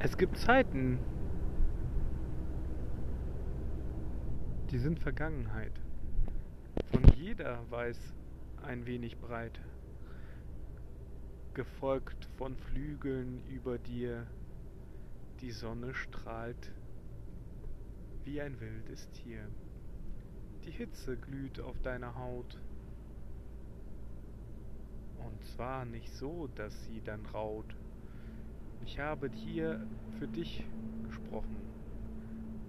Es gibt Zeiten, die sind Vergangenheit. Von jeder weiß ein wenig breit, gefolgt von Flügeln über dir. Die Sonne strahlt wie ein wildes Tier. Die Hitze glüht auf deiner Haut. Und zwar nicht so, dass sie dann raut. Ich habe hier für dich gesprochen,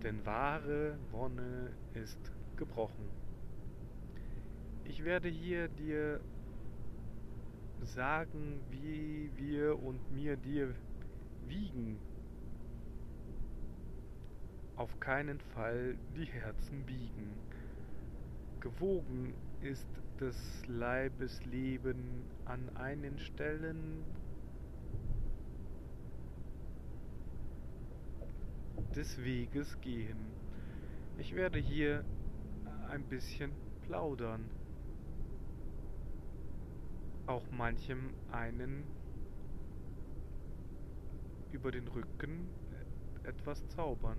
denn wahre Wonne ist gebrochen. Ich werde hier dir sagen, wie wir und mir dir wiegen. Auf keinen Fall die Herzen biegen. Gewogen ist des Leibes Leben an einen Stellen des Weges gehen. Ich werde hier ein bisschen plaudern. Auch manchem einen über den Rücken etwas zaubern.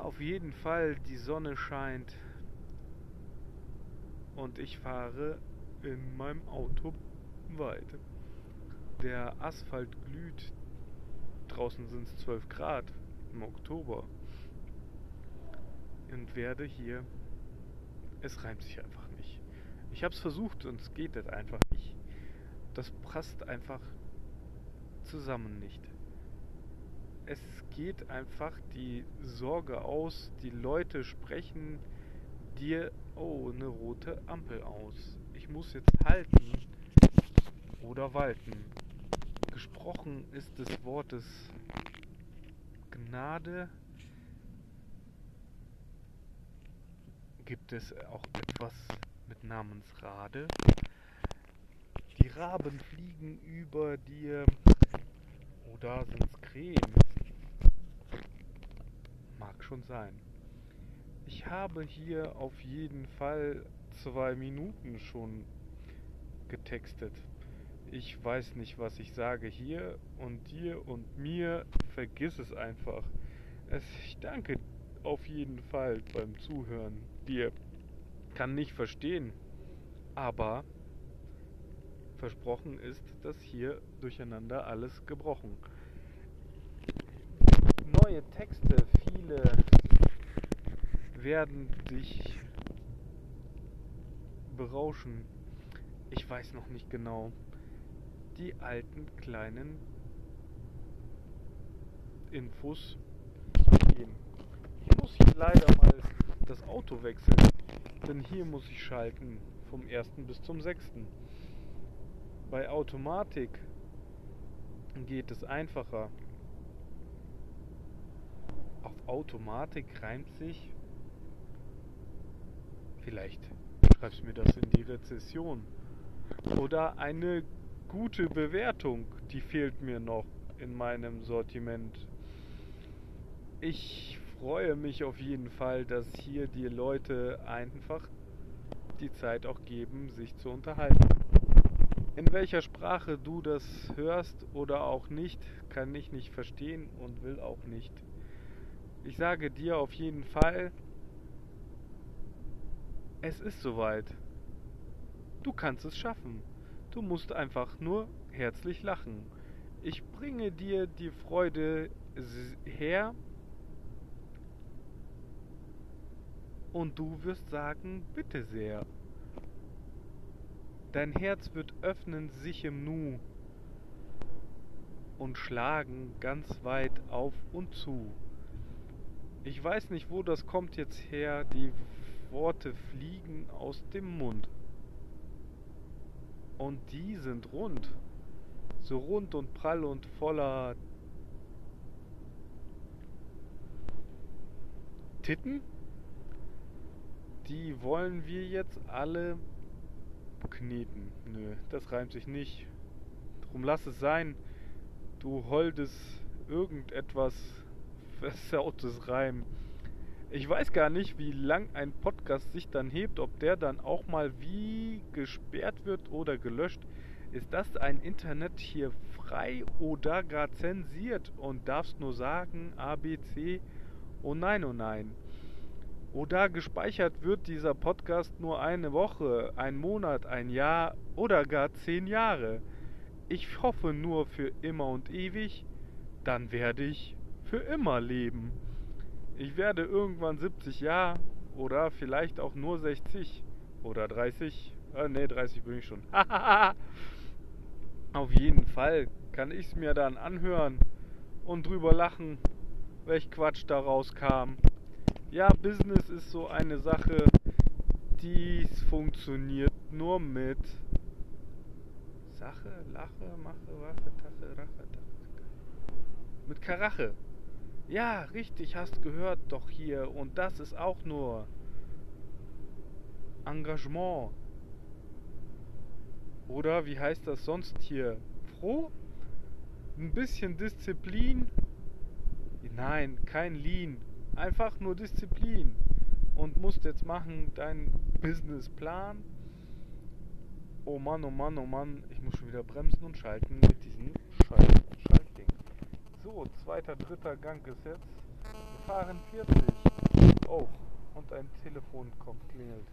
Auf jeden Fall, die Sonne scheint. Und ich fahre in meinem Auto weiter. Der Asphalt glüht. Draußen sind es 12 Grad im Oktober. Und werde hier. Es reimt sich einfach nicht. Ich habe es versucht und es geht halt einfach nicht. Das passt einfach zusammen nicht. Es geht einfach die Sorge aus, die Leute sprechen dir, oh, eine rote Ampel aus. Ich muss jetzt halten oder walten. Gesprochen ist des Wortes Gnade. Gibt es auch etwas mit Namens Rade? Die Raben fliegen über dir. Oder sind's Krähen? Schon sein. Ich habe hier auf jeden Fall zwei Minuten schon getextet. Ich weiß nicht, was ich sage hier und dir und mir. Vergiss es einfach. Es, ich danke auf jeden Fall beim Zuhören. Dir kann nicht verstehen. Aber versprochen ist, dass hier durcheinander alles gebrochen. Werden dich berauschen. Ich weiß noch nicht genau die alten kleinen Infos geben. Ich muss hier leider mal das Auto wechseln, denn hier muss ich schalten vom 1. bis zum 6. Bei Automatik geht es einfacher. Auf Automatik reimt sich. Vielleicht schreibst du mir das in die Rezession. Oder eine gute Bewertung, die fehlt mir noch in meinem Sortiment. Ich freue mich auf jeden Fall, dass hier die Leute einfach die Zeit auch geben, sich zu unterhalten. In welcher Sprache du das hörst oder auch nicht, kann ich nicht verstehen und will auch nicht. Ich sage dir auf jeden Fall, es ist soweit. Du kannst es schaffen. Du musst einfach nur herzlich lachen. Ich bringe dir die Freude her und du wirst sagen, bitte sehr. Dein Herz wird öffnen sich im Nu und schlagen ganz weit auf und zu. Ich weiß nicht, wo das kommt jetzt her, die Worte fliegen aus dem Mund. Und die sind rund. So rund und prall und voller Titten. Die wollen wir jetzt alle kneten. Nö, das reimt sich nicht. Drum lass es sein. Du holdes irgendetwas versautes Reim. Ich weiß gar nicht, wie lang ein Podcast sich dann hebt, ob der dann auch mal wie gesperrt wird oder gelöscht. Ist das ein Internet hier frei oder gar zensiert und darfst nur sagen ABC? Oh nein, oh nein. Oder gespeichert wird dieser Podcast nur eine Woche, ein Monat, ein Jahr oder gar zehn Jahre. Ich hoffe nur für immer und ewig, dann werde ich für immer leben. Ich werde irgendwann 70 Jahre oder vielleicht auch nur 60 oder 30. Äh, ne, 30 bin ich schon. Auf jeden Fall kann ich es mir dann anhören und drüber lachen, welch Quatsch daraus kam. Ja, Business ist so eine Sache, die funktioniert nur mit Sache, Lache, Mache, Wache, Tache, Rache, Tache. Mit Karache. Ja, richtig, hast gehört doch hier. Und das ist auch nur Engagement. Oder wie heißt das sonst hier? Froh? Ein bisschen Disziplin? Nein, kein Lean. Einfach nur Disziplin. Und musst jetzt machen deinen Businessplan. Oh Mann, oh Mann, oh Mann. Ich muss schon wieder bremsen und schalten mit Schalt Schaltding. So, zweiter, dritter Gang ist jetzt. Wir fahren 40. Oh, und ein Telefon kommt, klingelt.